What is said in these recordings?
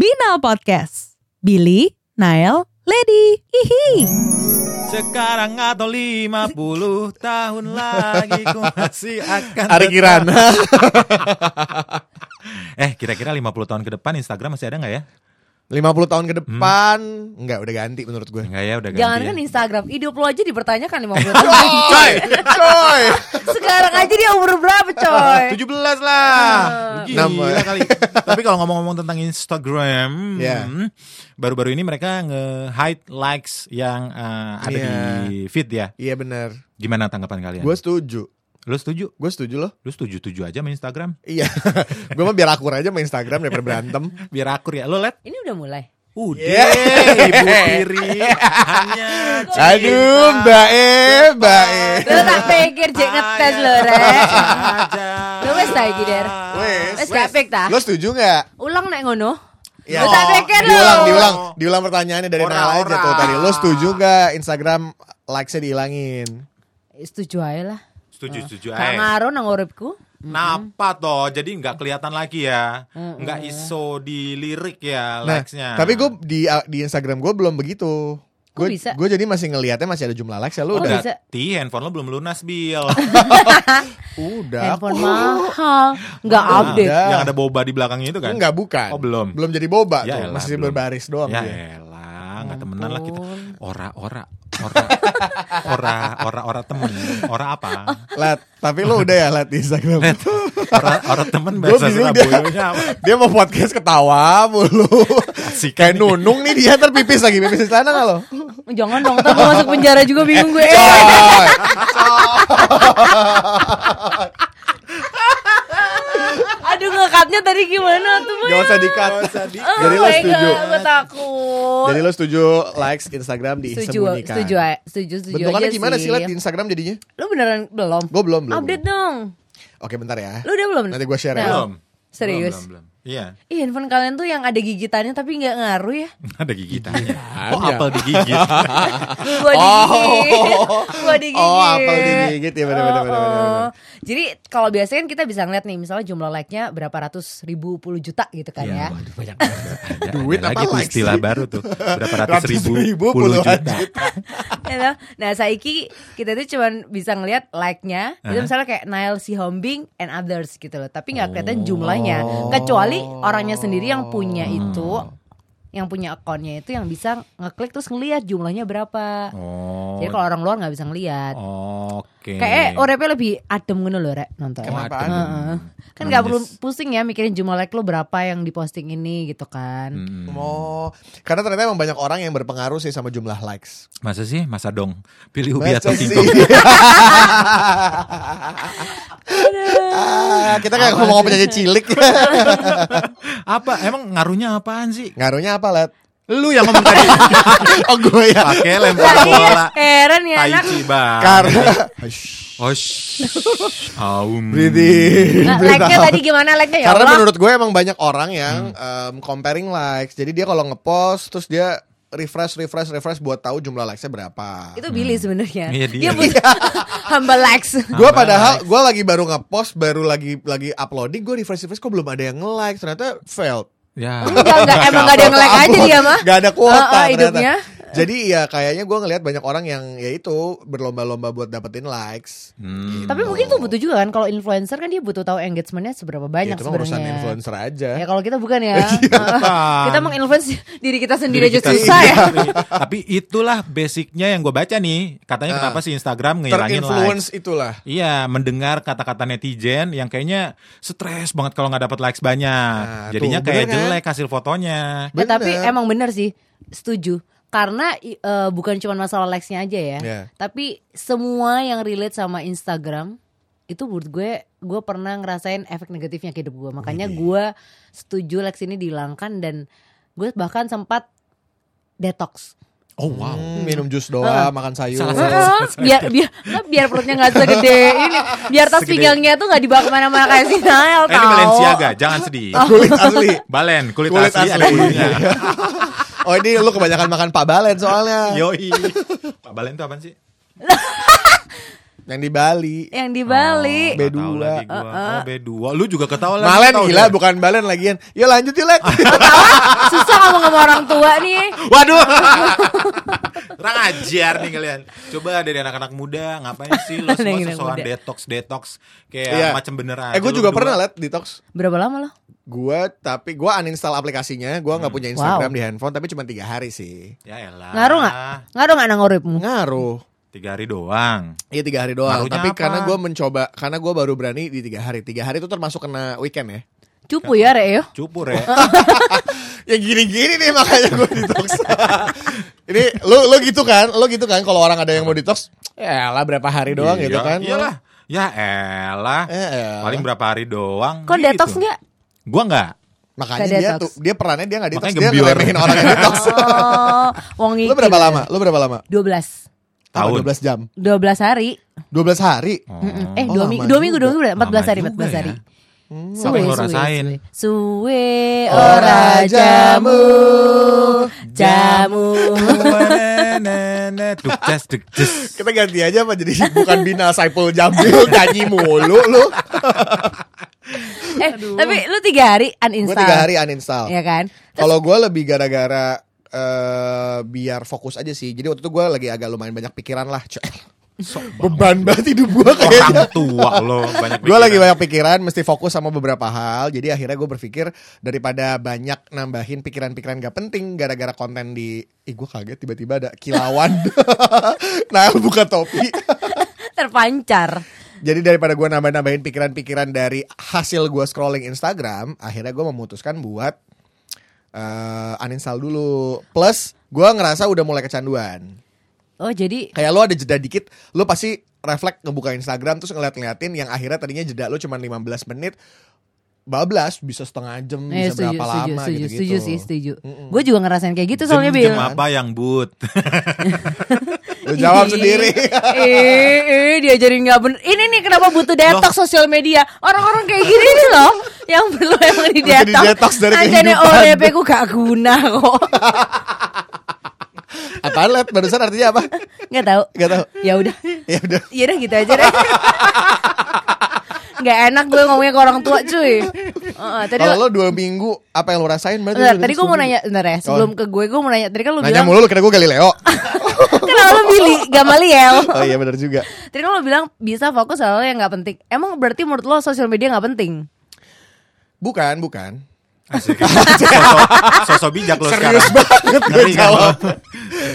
Binal Podcast. Billy, Nael, Lady, hihi. Sekarang atau 50 tahun lagi ku masih akan Ari Kirana. Eh kira-kira 50 tahun ke depan Instagram masih ada nggak ya? 50 tahun ke depan enggak udah ganti menurut gue. Enggak ya udah ganti Jangan kan ya. Instagram, hidup lo aja dipertanyakan 50 tahun. Coy, coy. Sekarang aja dia umur berapa coy? 17 lah Lu Gila kali Tapi kalau ngomong-ngomong tentang Instagram Ya. hmm, Baru-baru ini mereka nge-hide likes yang eh, ada Iya. di feed ya Iya benar. Gimana tanggapan kalian? Gue setuju. Lu setuju? Gue setuju loh. Lu setuju-setuju aja main Instagram? Iya. gue mah biar akur aja main Instagram daripada berantem. Biar akur ya Lu liat? Ini udah mulai. Udah Yeah. Ibu tiri. Aduh, Mbak E, Mbak E. Lo tak pikir jek ngetes lo re. Aja. Lo wes ta iki der. Wes. Wes gak pik ta? Lo setuju nggak? Ulang nek ngono. Ya. Lo tak pikir lo. Diulang, diulang, diulang pertanyaannya dari Nala aja tuh tadi. Lo setuju nggak Instagram likes-nya dihilangin? Setuju aja lah. Setuju, setuju Gak aja. ngaruh nang uripku. Napa toh? Jadi nggak kelihatan lagi ya, nggak iso di lirik ya Nah, likes-nya. tapi gue di di Instagram gue belum begitu. Gue bisa? gue jadi masih ngelihatnya masih ada jumlah likes ya lu Oh, udah bisa. Berarti handphone lo belum lunas bil. udah Handphone mahal, nggak Udah. update. yang ada boba di belakangnya itu kan? Enggak bukan. Oh, belum. Belum jadi boba Ya tuh, elah, masih belum. berbaris doang Ya dia. elah, nggak temenan lah kita. ampun. Ora, ora, ora, ora, temen. Ora apa? Lat, tapi lu udah ya lat di Instagram. Ora, ora temen bahasa bingung dia. Surabayanya apa? Dia mau podcast ketawa mulu. Asik Kayak nunung nih dia terpipis lagi, pipis di sana nggak lo? Jangan dong, gue masuk penjara juga bingung gue. Coy. ngekatnya tadi gimana tuh Gak usah dikat. Jadi lo setuju. Gue takut. Jadi lo setuju likes Instagram setuju, disembunyikan. setuju, aja, setuju, setuju Bentukannya aja gimana sih. liat di Instagram jadinya? Lu beneran belum? Gue belum belum. Update belum. dong. Oke bentar ya. Lu udah belum? Nanti gue share ya. Belum. Serius? Belum, belum, belum. Iya, Ih, handphone kalian tuh yang ada gigitannya tapi nggak ngaruh ya? ada gigitannya. Ada. Oh, apel digigit. Gua digigit. Gua digigit. Oh, apel digigit ya bener bener bener bener. Oh, oh. Jadi kalau biasanya kan kita bisa ngeliat nih misalnya jumlah like-nya berapa ratus ribu puluh juta gitu kan ya. Waduh, banyak banget. Ada, Duit ada lagi apa tuh istilah sih? baru tuh. Berapa ratus Ratus ribu, ribu, puluh juta. juta. Gitu. Nah, saiki kita tuh cuman bisa ngeliat like-nya itu Hah? misalnya kayak Nail si Hombing and others gitu loh. Tapi nggak Oh. kelihatan jumlahnya. Kecuali orangnya sendiri yang punya itu yang punya akunnya itu yang bisa ngeklik terus ngeliat jumlahnya berapa. Oh. Jadi kalau orang luar nggak bisa ngeliat. Oke. Kayak orepnya lebih adem ngono loh rek nonton. Kenapa adem? Heeh. Kan nggak perlu pusing ya mikirin jumlah like lo berapa yang diposting ini gitu kan. Hmm. Oh, karena ternyata emang banyak orang yang berpengaruh sih sama jumlah likes. Masa sih? Masa dong? Pilih ubi atau singkong? Ah, kita kayak ngomong penyanyi cilik. apa? Emang ngaruhnya apaan sih? Ngaruhnya apa, Let? Lu yang ngomong tadi. Oh, gue ya. Pakai lempar Lah iya, bola. heran ya Tai anak. Karena Oh, shh. Aum. breathing. Nah, like-nya tadi gimana like-nya ya Karena Allah? menurut gue emang banyak orang yang em, comparing likes. Jadi dia kalau ngepost terus dia refresh refresh refresh buat tahu jumlah likesnya berapa. Itu Billy sebenarnya. Iya, dia. punya hamba likes. Gue padahal gue lagi baru ngepost baru lagi lagi uploading gue refresh refresh kok belum ada yang nge-like ternyata failed. Ya. Enggak, enggak, emang gak ada yang like aja dia mah. Gak ada kuota Ah, ah, ternyata. Jadi ya kayaknya gue ngelihat banyak orang yang ya itu berlomba-lomba buat dapetin likes. Hmm. Tapi mungkin tuh butuh juga kan kalau influencer kan dia butuh tahu engagementnya seberapa Ya, banyak itu mah urusan sebenarnya. influencer aja. Ya kalau kita bukan ya. Iya. Ah, kita menginfluence diri kita sendiri Diri aja kita susah ya. Tapi itulah basicnya yang gue baca nih. Katanya Ah. kenapa sih Instagram ngilangin likes? Terinfluence itulah. Iya, mendengar kata-kata netizen yang kayaknya stres banget kalau nggak dapat likes banyak. Nah, Jadinya tuh, kayak bener kan? jelek hasil fotonya. Ya, tapi emang bener sih, setuju. Karena eh, bukan cuma masalah likes-nya aja ya, Iya. tapi semua yang relate sama Instagram itu menurut gue, gue pernah ngerasain efek negatifnya ke hidup gue. Makanya gue setuju likes ini dihilangkan dan gue bahkan sempat detox. Oh wow. Hmm, minum jus doang, makan sayur. Salah Heeh, biar biar nggak, biar perutnya nggak segede ini, biar tas Segede- pinggangnya tuh nggak dibawa ke mana-mana kayak si Nael Eh, ini. Balenciaga, jangan sedih. Kulit asli. Balen, kulit, Kulit asli, ada asli. bulunya. Oh ini lu kebanyakan makan Pak Balen soalnya. Yoi. Pak Balen itu apaan sih? Yang di Bali. Yang di Bali. Oh, nggak tahu B2. lagi gua. Oh, B2. Lu juga ketawa lagi. Malen gila dia. bukan Balen lagian. Ya lanjut yuk Lek. Susah orang tua nih. Waduh. Kurang ajar nih kalian. Coba dari anak-anak muda ngapain sih lo semua Anak-anak sosokan muda. detox detox kayak Iya. macam bener aja. Eh gue juga pernah liat detox. Berapa lama lo? Gue tapi gue uninstall aplikasinya. Gue nggak punya Instagram Wow. di handphone. Tapi cuma tiga hari sih. Ya elah. Ngaruh nggak? Ngaruh nggak nang uripmu? Ngaruh. Tiga hari doang. Iya tiga hari doang. Ngaruhnya Tapi apa? karena gue mencoba, karena gue baru berani di tiga hari. Tiga hari itu termasuk kena weekend ya. Cupu ya, Re yo. Cupu ya. Ya gini-gini nih makanya gue detox. Ini lo lo gitu kan, lo gitu kan. Kalau orang ada yang mau detox, ya lah berapa hari doang Iya, gitu kan. Iyalah. Ya elah. Eh, elah. Paling berapa hari doang. Kok gitu. detox nggak? Gua enggak. Makanya dia detox. tuh dia perannya dia nggak detox, Makanya dia ngelemehin orang yang detox. Oh, wong lo berapa lama? Lo berapa lama? 12 Apa, Tahun. 12 jam. 12 hari. 12 hari. Mm-mm. Eh, Oh, dua lama minggu, dua minggu, dua minggu, 14 hari, Lama 14 juga hari. ya. Hmm. Apa yang lo rasain? Suwe, suwe Ora jamu. jamu. Dukces, dukces. Kita ganti aja apa jadi bukan Bina Saipul Jamil nyanyi mulu lu. Eh, tapi lu tiga hari Gue uninstall. tiga hari uninstall. Ya kan? Kalau gue lebih gara-gara eh, biar fokus aja sih. Jadi waktu itu gue lagi agak lumayan banyak pikiran lah. Cek. Beban banget hidup gue kayaknya. Orang tua lo banyak Gue lagi banyak pikiran, mesti fokus sama beberapa hal. Jadi akhirnya gue berpikir daripada banyak nambahin pikiran-pikiran gak penting gara-gara konten di, ih gue kaget tiba-tiba ada kilauan. nah buka topi. Terpancar. Jadi daripada gue nambah-nambahin pikiran-pikiran dari hasil gue scrolling Instagram, akhirnya gue memutuskan buat eh, uninstall dulu. Plus gue ngerasa udah mulai kecanduan. Oh, jadi Kayak lo ada jeda dikit, lo pasti refleks ngebuka Instagram terus ngeliat-ngeliatin yang akhirnya tadinya jeda lo cuma 15 menit, bablas bisa setengah jam, eh, bisa setuju, berapa setuju, lama setuju, gitu-gitu. setuju sih, setuju. Gue juga ngerasain kayak gitu soalnya Bil. apa yang but? Lo jawab sendiri. eh, eh, diajarin nggak bener. Ini nih kenapa butuh detox sosial media. Orang-orang kayak gini nih loh, yang perlu emang di detox. di-detox dari kehidupan. ODP ku gak guna kok. Apaan let barusan artinya apa? Nggak tahu. Gak tau. Ya udah, Ya udah. ya udah gitu aja deh. Gak enak gue ngomongnya ke orang tua cuy. Tadi Kalau lo dua minggu apa yang lo rasain? Berarti Bentar, lo tadi gue mau nanya, bentar ya, sebelum ke gue, gue mau nanya. Tadi kan lu Nanya bilang, mulu lo kira gue Galileo. kenapa lu Billy Gamaliel? Oh iya benar juga. Tadi kan lu bilang bisa fokus hal yang gak penting. Emang berarti menurut lo sosial media gak penting? Bukan, bukan. Asik. Sosok, sosok bijak lo Serius sekarang. banget gue kan jawab.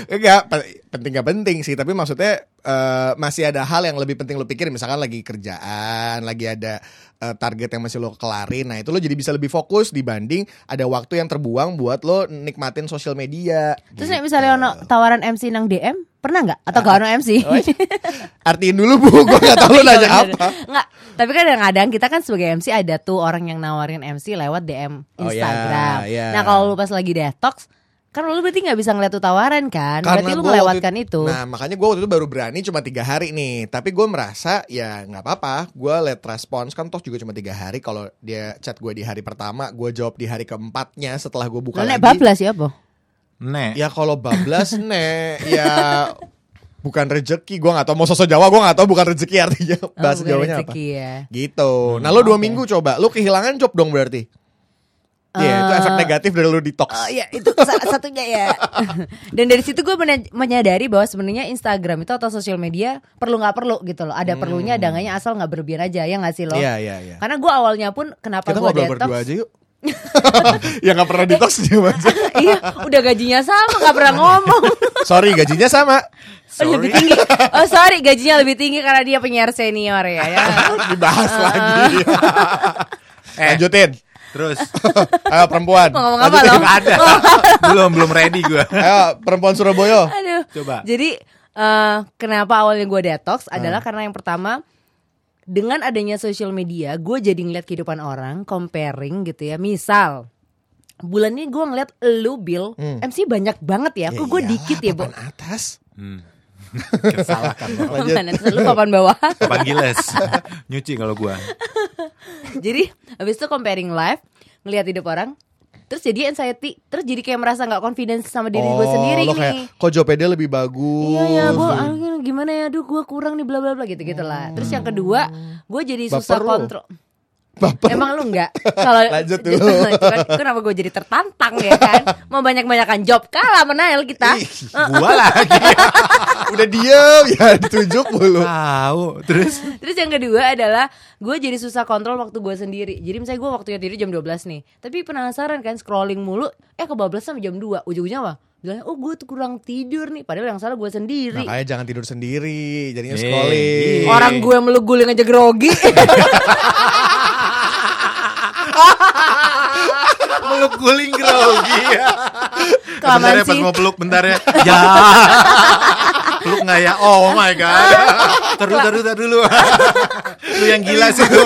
Enggak, pe- penting gak penting sih, tapi maksudnya eh, masih ada hal yang lebih penting lo pikirin, misalkan lagi kerjaan, lagi ada eh, target yang masih lo kelarin. Nah, itu lo jadi bisa lebih fokus dibanding ada waktu yang terbuang buat lo nikmatin sosial media. Terus nih misalnya ono tawaran MC nang DM, pernah nggak? Atau gak ono MC? Oh, iya. Artiin dulu Bu, gue gak tahu lo nanya apa. Enggak, tapi kan kadang-kadang kita kan sebagai MC ada tuh orang yang nawarin MC lewat DM Oh, ya, Instagram. ya. Nah kalau lu pas lagi detox, kan lu berarti nggak bisa ngeliat tuh tawaran kan? berarti lu gua melewatkan itu. Nah makanya gue waktu itu baru berani cuma tiga hari nih. Tapi gue merasa ya nggak apa-apa. Gue let respons kan toh juga cuma tiga hari. Kalau dia chat gue di hari pertama, gue jawab di hari keempatnya setelah gue buka Lu nek lagi. bablas ya apa? Nek. Ya kalau bablas nih ya bukan rezeki. Gue nggak tahu mau sosok Jawa gue nggak tahu bukan rezeki artinya. Bahasa Oh, Jawanya apa? rezeki ya. Gitu. Nah lo dua oke. minggu coba. Lo kehilangan job dong berarti. Iya itu Eh, efek negatif dari lo detox. Oh ya itu sa- satunya ya. Dan dari situ gue menya- menyadari bahwa sebenarnya Instagram itu atau sosial media perlu nggak perlu gitu loh. Ada perlunya, ada enggaknya asal nggak berlebihan aja ya nggak sih lo? Hmm. Iya iya iya. Karena gue awalnya pun kenapa Kita gue detox? berdua aja yuk. ya nggak pernah detox juga aja. iya, udah gajinya sama nggak pernah ngomong. Sorry gajinya sama. Oh, lebih tinggi. Oh sorry, gajinya lebih tinggi karena dia penyiar senior ya. ya. Dibahas lagi. Lanjutin. Terus Ayo perempuan. Mau ngomong apa Lanjutin. lo? nggak ada. belum belum ready gue. Ayo perempuan Surabaya. Aduh. Coba. Jadi eh, kenapa awalnya gue detox Ah. adalah karena yang pertama dengan adanya social media, gue jadi ngeliat kehidupan orang, comparing gitu ya. Misal bulan ini gue ngeliat lu Bill, MC banyak banget ya. Kok gue Hmm. iyalah, dikit ya, papan atas. Hmm. Kesalahkan lo. Lanjut. Lu papan bawah. Kapan giles? Nyuci kalau gua. jadi habis itu comparing life, ngeliat hidup orang, terus jadi anxiety, terus jadi kayak merasa nggak confidence sama diri gue sendiri Oh, lo kayak, nih. kok Jopede lebih bagus. Iya ya, gue gimana ya, aduh gue kurang nih bla bla bla gitu gitu lah. Terus yang kedua, gue jadi susah Baper kontrol. Bapak. Emang lu enggak? Kalau Lanjut dulu. Cuman, Kenapa gue jadi tertantang ya kan? Mau banyak-banyakan job kalah menail kita. Ih, Gua lagi. Udah diem ya ditunjuk mulu. Tahu. Terus Terus yang kedua adalah gue jadi susah kontrol waktu gue sendiri. Jadi misalnya gue waktunya tidur jam 12 nih. Tapi penasaran kan scrolling mulu, eh kebablasan sampai jam 2. Ujung-ujungnya apa? Bilangnya, oh gue tuh kurang tidur nih. Padahal yang salah gue sendiri. Makanya jangan tidur sendiri, jadinya scrolling. Orang gue meluk guling aja grogi. peluk guling grogi ya. Bentar ya pas mau peluk bentar ya. Ya. peluk nggak ya? Oh my god. Taruh taruh taruh dulu. Lu yang gila sih tuh.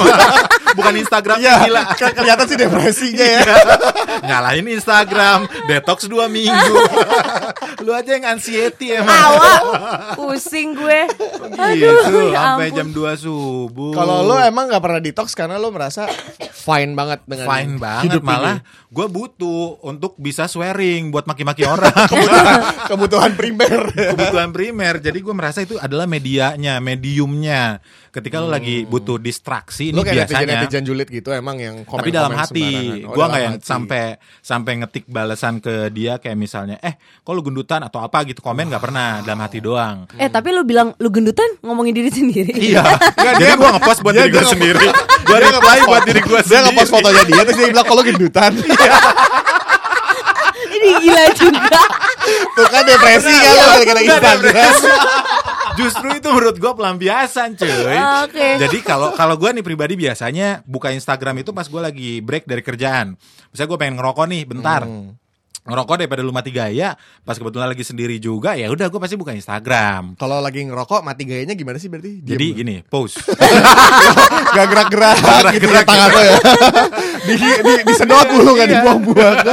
Bukan Instagram Iya, yang gila. ke- kelihatan sih depresinya ya. Nyalain Instagram, detox dua minggu. Lu aja yang anxiety emang. Awa, pusing gue. gitu, ya sampai jam 2 subuh. Kalau lo emang nggak pernah detox karena lo merasa fine banget dengan fine banget hidup malah gue butuh untuk bisa swearing buat maki-maki orang kebutuhan, kebutuhan primer. kebutuhan primer jadi gue merasa itu adalah medianya mediumnya ketika lo lagi butuh distraksi lo ini kayak biasanya netizen netizen julid gitu emang yang komen tapi dalam hati Oh, gue nggak yang hati. sampai sampai ngetik balasan ke dia kayak misalnya eh kok lu gendutan atau apa? gitu. Komen nggak pernah dalam hati doang. Eh tapi lu bilang lu gendutan ngomongin diri sendiri. iya. Jadi dia- gue ngepost buat dia- diri dia gue sendiri. Gue Dia reply nge-post buat diri gue Dia sendiri nge-post fotonya dia terus dia bilang kalau gendutan. Ini gila juga. Tuh kan depresi kan lo gara-gara Instagram. Justru itu menurut gue pelampiasan cuy. Oke. Jadi kalau kalau gue nih pribadi biasanya buka Instagram itu pas gue lagi break dari kerjaan. Misalnya gue pengen ngerokok nih bentar. Ngerokok daripada lu mati gaya, pas kebetulan lagi sendiri juga, ya udah gue pasti buka Instagram. Kalau lagi ngerokok mati gayanya gimana sih berarti? Jadi Diem. gini, post. gak gerak-gerak gitu ya gerak-gerak. tangan lo ya. di, di, disedot mulu kan dibuang-buang.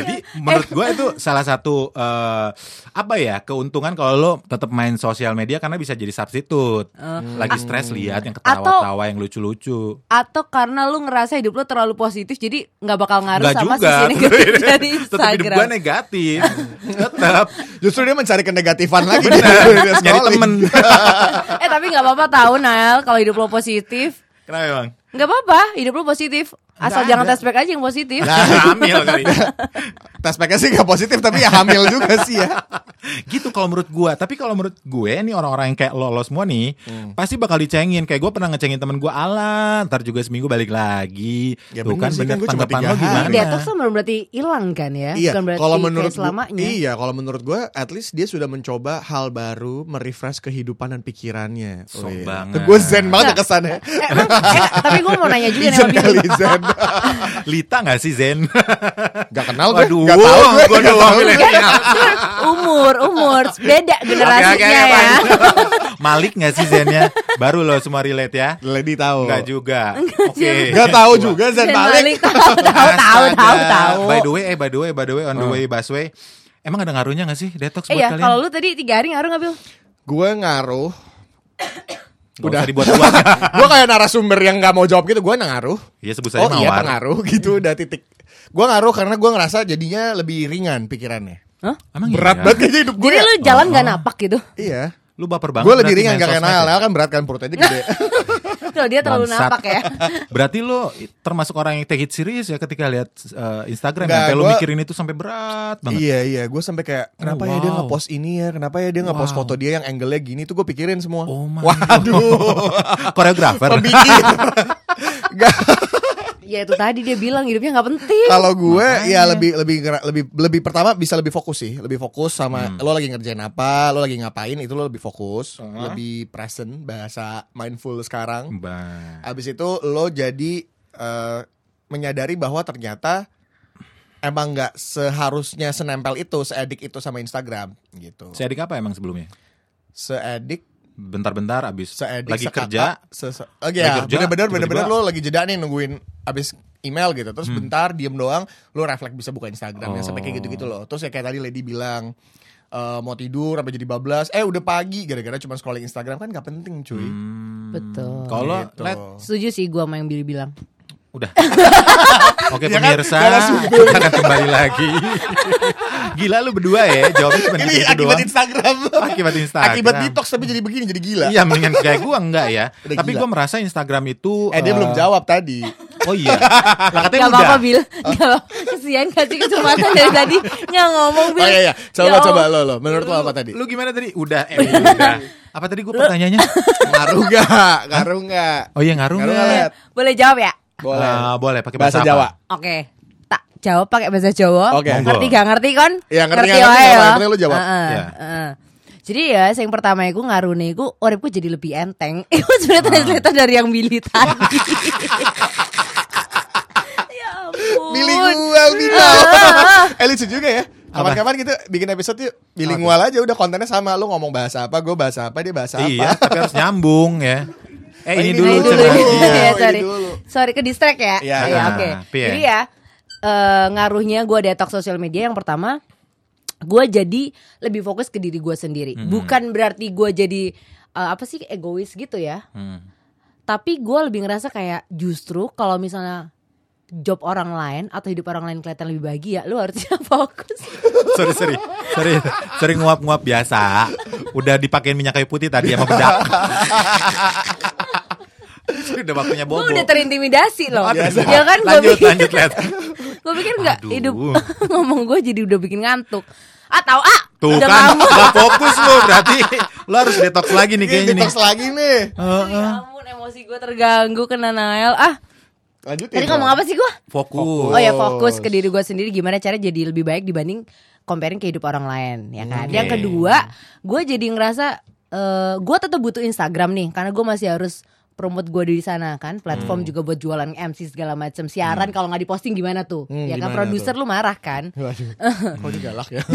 Jadi menurut gue itu salah satu eh, apa ya keuntungan kalau lo tetap main sosial media karena bisa jadi substitut. Lagi stres lihat yang ketawa-tawa yang lucu-lucu. Atau karena lu ngerasa hidup lu terlalu positif jadi nggak bakal ngaruh Enggak sama juga. sisi negatif dari Tetap hidup gue Instagram. negatif. Tetap. Justru dia mencari kenegatifan lagi Bener. Nyari scrolling. temen. eh tapi nggak apa-apa tahu Nael kalau hidup lu positif. Kenapa emang? Nggak apa-apa, hidup lu positif. Asal jangan ada. tes pack aja yang positif. Nah. Hamil kali. Tes packnya sih gak positif tapi ya hamil juga sih ya. gitu kalau menurut gue. Tapi kalau menurut gue nih orang-orang yang kayak lo, lo semua nih Hmm. pasti bakal dicengin. Kayak gue pernah ngecengin temen gue ala, ntar juga seminggu balik lagi. Ya Tuh bener kan kan bener gua cuma tanggapan lo gimana? Tapi detox kan belum berarti hilang kan ya? Iya, Bukan berarti kalau menurut gua- selamanya. iya, kalau menurut gue, at least dia sudah mencoba hal baru, merefresh kehidupan dan pikirannya. Iya. banget. Gue zen banget ya kesannya. Eh, emang, eh, tapi gue mau nanya juga nih sama zen. Lita gak sih Zen? Gak kenal gue, Waduh, gak tahu gue, gua gak doang tahu. umur, umur, beda generasinya Oke, oke, ya. Malik gak sih Zennya? Baru lo semua relate ya? Lady tahu. Enggak juga. Oke. Gak tahu juga zen Dan balik. Malik tahu, tahu, tahu, tahu, tahu. By the way, eh by the way, by the way, on the way busway. Emang ada ngaruhnya gak sih detox Eh buat ya, kalian? kalau lu tadi tiga hari ngaruh nggak Bil? Gue ngaruh. Gak udah. usah dibuat-buat. gue kayak narasumber yang gak mau jawab gitu. Gue ngaruh. Iya sebut saja Oh iya mawar. pengaruh gitu udah titik. Gue ngaruh karena gue ngerasa jadinya lebih ringan pikirannya. Hah? Emang Berat iya? banget kayaknya hidup gue. Jadi lu jalan nggak napak gitu? Iya. Lu baper banget. Gue lebih ringan gak kayak Nael. ya? Nael kan berat kan perut aja gede. Kalau dia terlalu Bangsat. napak ya. Berarti lu termasuk orang yang take it serious ya ketika lihat uh, Instagram Nggak, sampai lu gua- mikirin itu sampai berat banget. Iya iya, gue sampai kayak kenapa ya dia wow. ngepost ini ya, kenapa ya dia ngepost Wow. foto dia yang angle-nya gini tuh gue pikirin semua. Oh my Waduh, Koreografer. pemikir. Gak, Ya itu tadi dia bilang hidupnya nggak penting. kalau gue ya Makanya. lebih lebih ngera- lebih lebih pertama bisa lebih fokus sih, lebih fokus sama Hmm. lo lagi ngerjain apa, lo lagi ngapain itu lo lebih fokus, Uh-huh. lebih present bahasa mindful sekarang. Bang. Abis itu lo jadi eh, menyadari bahwa ternyata emang nggak seharusnya senempel itu, seedik itu sama Instagram gitu. Si adik apa emang sebelumnya? Seedik Bentar-bentar abis seedik lagi sekata, kerja. se se- oh Lagi iya, kerja, bener-bener bener-bener lo lagi jeda nih nungguin abis email gitu terus Hmm. bentar diem doang lo refleks bisa buka Instagram ya sampai kayak Oh. gitu-gitu loh terus ya kayak tadi Lady bilang eh, mau tidur sampai jadi bablas eh udah pagi gara-gara cuma scrolling Instagram kan gak penting cuy Hmm. Betul. Kalau Gitu. let Setuju sih gue sama yang Billy bilang. udah Oke Ya kan? pemirsa, Narasumber. kita akan kembali lagi. Gila lu berdua ya, jawabnya cuma Ini gitu akibat doang. Instagram. Akibat Instagram. Akibat detox tapi jadi begini jadi gila. Iya, mendingan kayak gua enggak ya. Udah Tapi gila. gua merasa Instagram itu Eh dia eh, belum jawab tadi. Oh iya. Lah katanya Gak apa-apa Bil Gak apa Kesian kasih kesempatan dari tadi Nggak ngomong Bil Oh iya iya. Coba Ya coba lo lo. Menurut lo apa tadi? Lu gimana tadi? Udah, eh udah. Apa tadi gua pertanyaannya? Ngaruh gak? Ngaruh gak? Oh iya ngaruh Ngaruh Let? Boleh jawab ya Boleh. Ah, boleh pakai Bahasa bahasa, Jawa. Oke Tak jawab pakai bahasa Jawa Oke. Ngerti gak ngerti kon? Iya, ngerti ngerti nggak apa, ya. yang penting lu jawab. Heeh, Iya. heeh. Jadi ya, yang pertama itu ngaruh nih, gue uripku jadi lebih enteng. Itu sebenarnya Ah. translator dari yang Billy tadi. ya ampun. Bilingual final. eh lucu juga ya. Apa? Kapan-kapan kita bikin episode yuk bilingual aja udah kontennya sama lu ngomong bahasa apa, gue bahasa apa, dia bahasa Iya, apa. tapi harus nyambung ya. Eh Oh, ini, ini dulu, dulu. Iya, ya, ini sorry. dulu. Sorry ke distract ya. Iya, nah, oke. piye. Jadi ya eh, ngaruhnya gue detox sosial media yang pertama gue jadi lebih fokus ke diri gue sendiri. Bukan berarti gue jadi eh, apa sih egois gitu ya. Hmm. Tapi gue lebih ngerasa kayak justru kalau misalnya job orang lain atau hidup orang lain kelihatan lebih bahagia, lu harusnya fokus. sorry sorry sorry sorry nguap nguap biasa udah dipakein minyak kayu putih tadi sama bedak udah waktunya gue bobo udah terintimidasi loh. Biasa. Ya kan gue lanjut lanjut lihat gue pikir nggak Aduh. hidup ngomong gue jadi udah bikin ngantuk. Ah tahu ah, tuh udah kan ngamuk. gak fokus lo berarti lo harus detox lagi nih Ini kayaknya nih detox lagi nih. Ya ampun emosi gue terganggu kena Nael. Ah Lanjutin. tadi ngomong apa sih gue? fokus Oh ya fokus ke diri gue sendiri gimana cara jadi lebih baik dibanding comparing ke hidup orang lain ya kan. Oke. Yang kedua gue jadi ngerasa eh gue tetap butuh Instagram nih karena gue masih harus promote gue di sana kan platform juga buat jualan MC segala macam siaran kalau nggak diposting gimana tuh Hmm, ya kan produser lu marah kan Waduh. Kok ini galak ya?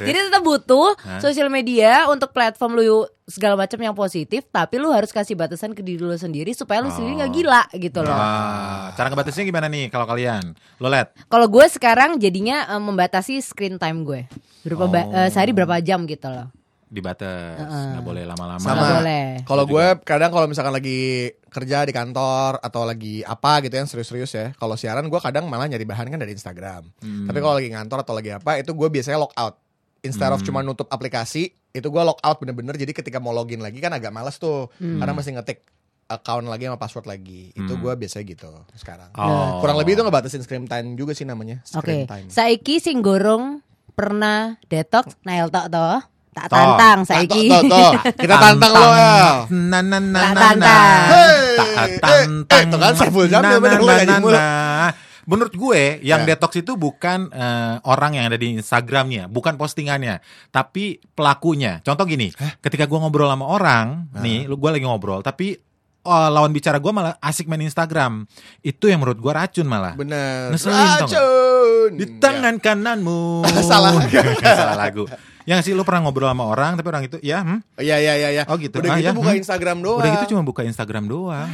jadi tetap butuh sosial media untuk platform lu segala macam yang positif tapi lu harus kasih batasan ke diri lu sendiri supaya lu sendiri nggak gila gitu loh Ah, cara ngebatasinnya gimana nih kalau kalian lo lihat Kalau gue sekarang jadinya eh, membatasi screen time gue. Berapa Oh. eh, sehari berapa jam gitu loh. Dibatas nggak boleh lama-lama Sama. boleh. Kalau gue kadang kalau misalkan lagi kerja di kantor atau lagi apa gitu yang serius-serius ya. Kalau siaran gue kadang malah nyari bahan kan dari Instagram. Hmm. Tapi kalau lagi ngantor atau lagi apa itu gue biasanya log out. Instead of Hmm. cuma nutup aplikasi, itu gue log out bener-bener. Jadi ketika mau login lagi kan agak males tuh. Hmm. Karena mesti ngetik account lagi sama password lagi. Itu Hmm. gue biasanya gitu sekarang. Oh. Kurang lebih itu ngebatasin screen time juga sih namanya. Oke. Screen time. Saiki sing gorong pernah detox Nail tok toh. Tak tantang saiki. toh. Kita tantang lo ya. Na na na tantang. Tak eh, tantang. eh, tuh kan Saiful Jamil Na, bener lo nyanyi mulu. Menurut gue yang Ya. detox itu bukan eh, orang yang ada di Instagramnya, bukan postingannya, tapi pelakunya. Contoh gini, ketika gue ngobrol sama orang, nih, lu gue lagi ngobrol, tapi oh, lawan bicara gue malah asik main Instagram, itu yang menurut gue racun malah. Bener. Ngeselin? Racun. Di tangan kananmu. Salah. Salah lagu. Yang sih lu pernah ngobrol sama orang, tapi orang itu ya, hmm, Iya iya iya iya. Oh, gitu. Udah Ah, gitu ya, buka hmm. Instagram doang. udah gitu cuma buka Instagram doang.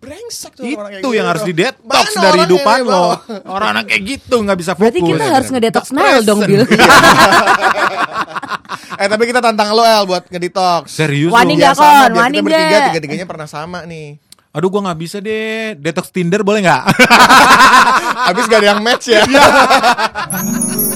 brengsek tuh itu orang kayak yang gitu. harus di detox Mana dari hidupan lo. bawa? Orang anak kayak gitu nggak bisa fokus. Berarti kita harus ngedetox Nail dong, present. Bil. Eh tapi kita tantang lo El buat ngedetox. Serius Wani sama, Kon? Wani kita bertiga tiga-tiganya pernah sama nih. Aduh gua nggak bisa deh. Detox Tinder boleh nggak? Habis gak ada yang match ya.